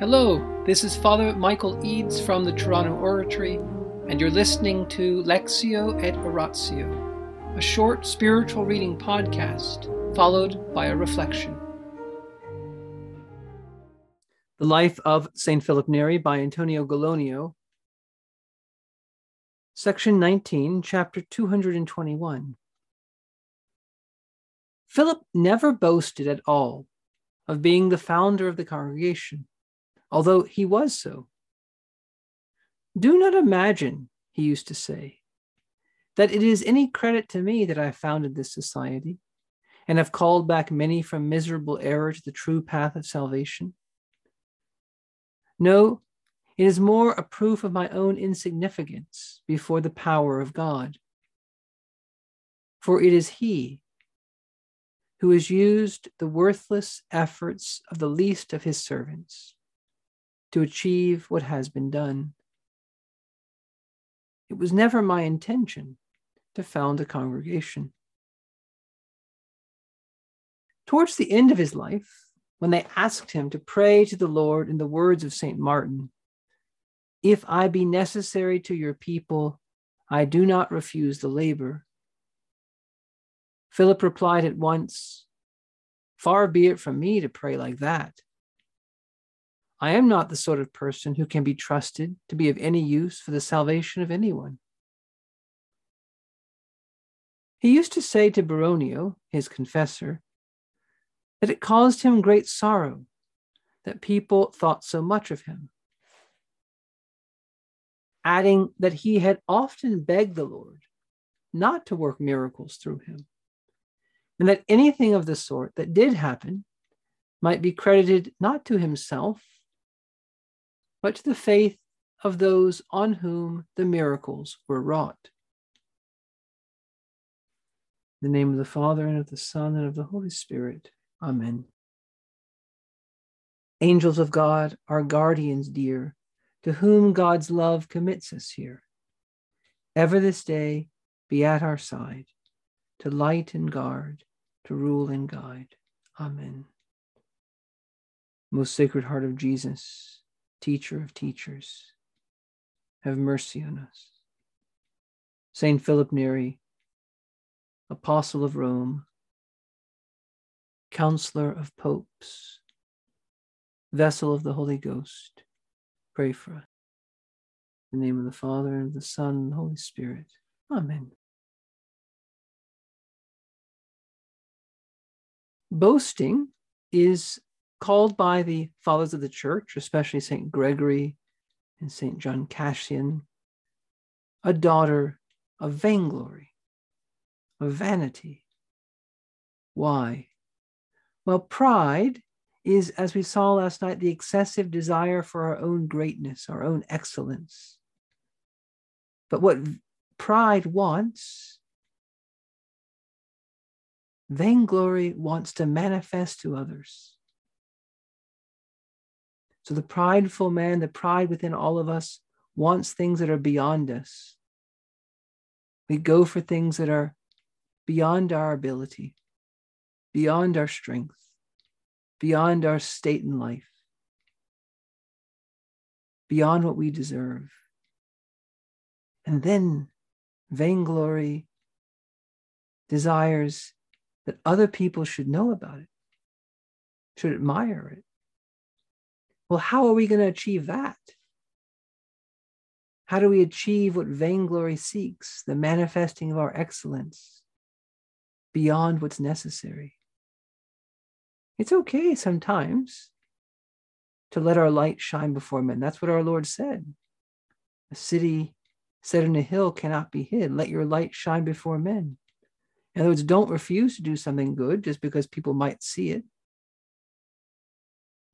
Hello, this is Father Michael Eads from the Toronto Oratory, and you're listening to Lectio et Oratio, a short spiritual reading podcast followed by a reflection. The Life of St. Philip Neri by Antonio Gallonio, Section 19, Chapter 221. Philip never boasted at all of being the founder of the congregation although he was so. Do not imagine, he used to say, that it is any credit to me that I founded this society and have called back many from miserable error to the true path of salvation. No, it is more a proof of my own insignificance before the power of God. For it is He who has used the worthless efforts of the least of His servants to achieve what has been done. It was never my intention to found a congregation. Towards the end of his life, when they asked him to pray to the Lord in the words of St. Martin, If I be necessary to your people, I do not refuse the labor. Philip replied at once, Far be it from me to pray like that. I am not the sort of person who can be trusted to be of any use for the salvation of anyone. He used to say to Baronio, his confessor, that it caused him great sorrow that people thought so much of him, adding that he had often begged the Lord not to work miracles through him, and that anything of the sort that did happen might be credited not to himself but to the faith of those on whom the miracles were wrought. In the name of the Father, and of the Son, and of the Holy Spirit. Amen. Angels of God, our guardians dear, to whom God's love commits us here, ever this day be at our side, to light and guard, to rule and guide. Amen. Most Sacred Heart of Jesus, teacher of teachers, have mercy on us. Saint Philip Neri, Apostle of Rome, Counselor of Popes, Vessel of the Holy Ghost, pray for us. In the name of the Father, and the Son, and the Holy Spirit. Amen. Boasting is called by the fathers of the church, especially St. Gregory and St. John Cassian, a daughter of vainglory, of vanity. Why? Well, pride is, as we saw last night, the excessive desire for our own greatness, our own excellence. But what pride wants, vainglory wants to manifest to others. So the prideful man, the pride within all of us, wants things that are beyond us. We go for things that are beyond our ability, beyond our strength, beyond our state in life, beyond what we deserve. And then vainglory desires that other people should know about it, should admire it. Well, how are we going to achieve that? How do we achieve what vainglory seeks, the manifesting of our excellence beyond what's necessary? It's okay sometimes to let our light shine before men. That's what our Lord said. A city set on a hill cannot be hid. Let your light shine before men. In other words, don't refuse to do something good just because people might see it.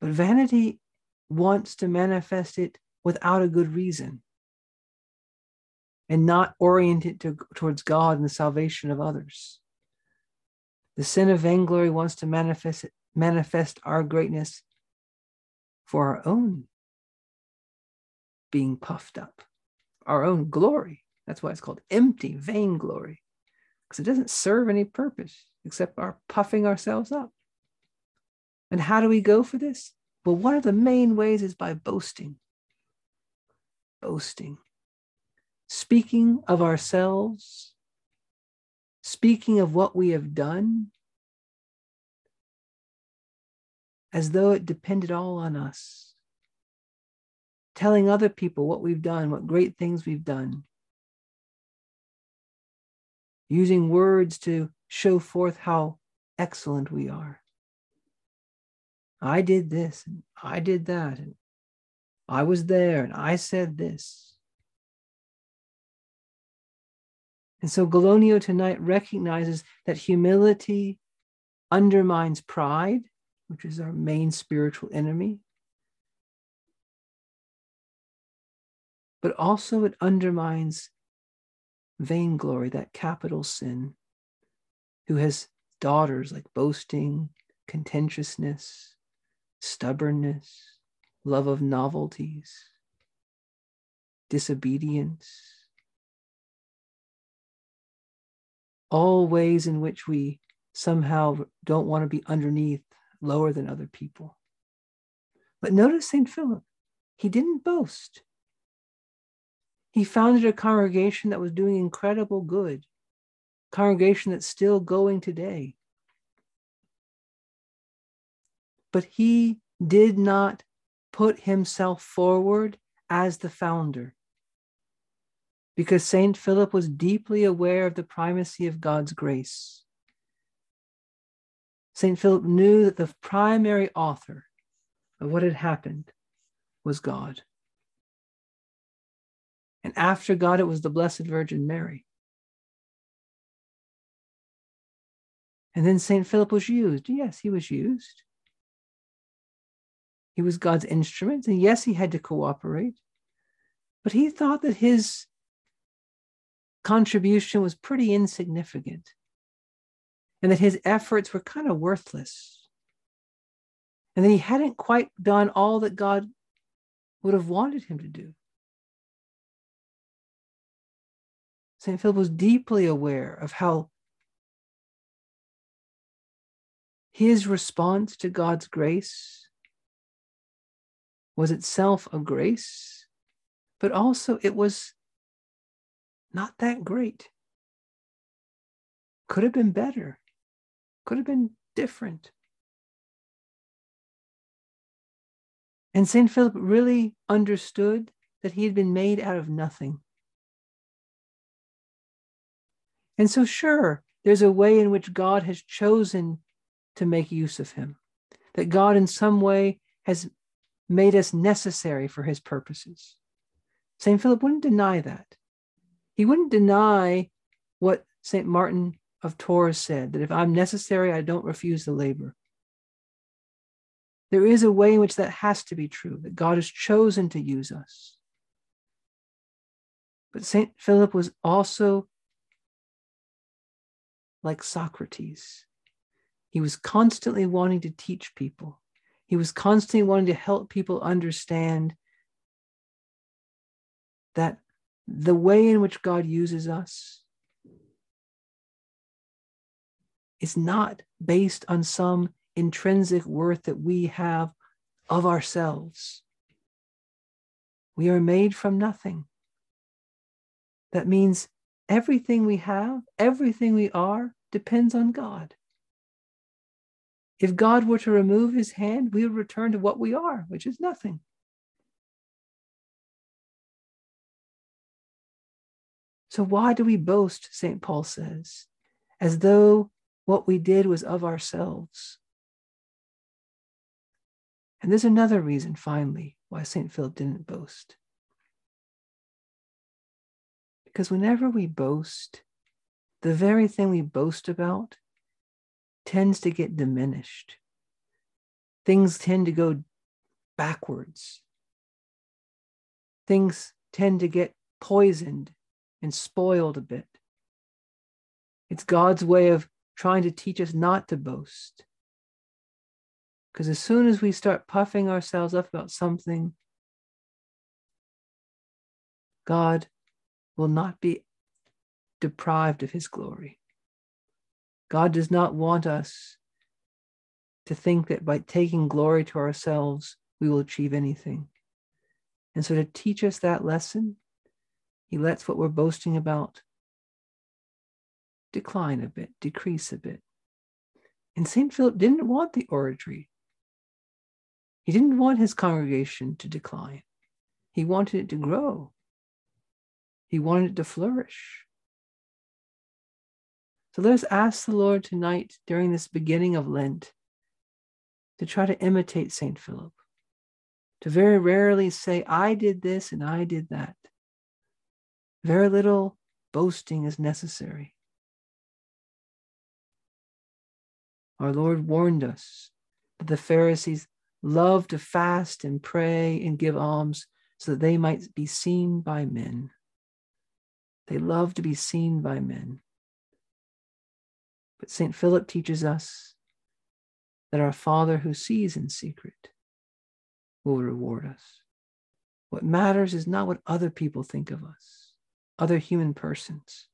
But vanity wants to manifest it without a good reason and not oriented to, towards God and the salvation of others. The sin of vainglory wants to manifest, manifest our greatness for our own being puffed up, our own glory. That's why it's called empty vainglory, because it doesn't serve any purpose except our puffing ourselves up. And how do we go for this? Well, one of the main ways is by boasting. Boasting. Speaking of ourselves, speaking of what we have done, as though it depended all on us. Telling other people what we've done, what great things we've done. Using words to show forth how excellent we are. I did this and I did that and I was there and I said this. And so Gallonio tonight recognizes that humility undermines pride, which is our main spiritual enemy. But also it undermines vainglory, that capital sin, who has daughters like boasting, contentiousness, stubbornness, love of novelties, disobedience, all ways in which we somehow don't want to be underneath, lower than other people. But notice St. Philip, he didn't boast. He founded a congregation that was doing incredible good, congregation that's still going today. But he did not put himself forward as the founder because St. Philip was deeply aware of the primacy of God's grace. St. Philip knew that the primary author of what had happened was God. And after God, it was the Blessed Virgin Mary. And then St. Philip was used. Yes, he was used. He was God's instrument. And yes, he had to cooperate. But he thought that his contribution was pretty insignificant and that his efforts were kind of worthless. And that he hadn't quite done all that God would have wanted him to do. St. Philip was deeply aware of how his response to God's grace was itself a grace, but also it was not that great. Could have been better, could have been different. And St. Philip really understood that he had been made out of nothing. And so, sure, there's a way in which God has chosen to make use of him, that God in some way has made us necessary for his purposes. St. Philip wouldn't deny that. He wouldn't deny what St. Martin of Tours said that if I'm necessary, I don't refuse the labor. There is a way in which that has to be true, that God has chosen to use us. But St. Philip was also like Socrates. He was constantly wanting to teach people. He was constantly wanting to help people understand that the way in which God uses us is not based on some intrinsic worth that we have of ourselves. We are made from nothing. That means everything we have, everything we are, depends on God. If God were to remove his hand, we would return to what we are, which is nothing. So, why do we boast, St. Paul says, as though what we did was of ourselves? And there's another reason, finally, why St. Philip didn't boast. Because whenever we boast, the very thing we boast about tends to get diminished. Things tend to go backwards. Things tend to get poisoned and spoiled a bit. It's God's way of trying to teach us not to boast. Because as soon as we start puffing ourselves up about something, God will not be deprived of his glory. God does not want us to think that by taking glory to ourselves, we will achieve anything. And so, to teach us that lesson, he lets what we're boasting about decline a bit, decrease a bit. And St. Philip didn't want the oratory, he didn't want his congregation to decline, he wanted it to grow, he wanted it to flourish. Let us ask the Lord tonight during this beginning of Lent to try to imitate St. Philip, to very rarely say, I did this and I did that. Very little boasting is necessary. Our Lord warned us that the Pharisees loved to fast and pray and give alms so that they might be seen by men. They love to be seen by men. But St. Philip teaches us that our Father who sees in secret will reward us. What matters is not what other people think of us, other human persons.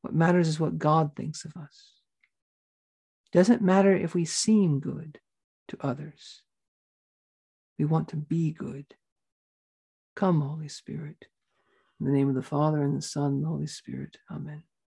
What matters is what God thinks of us. It Doesn't matter if we seem good to others. We want to be good. Come, Holy Spirit. In the name of the Father, and the Son, and the Holy Spirit. Amen.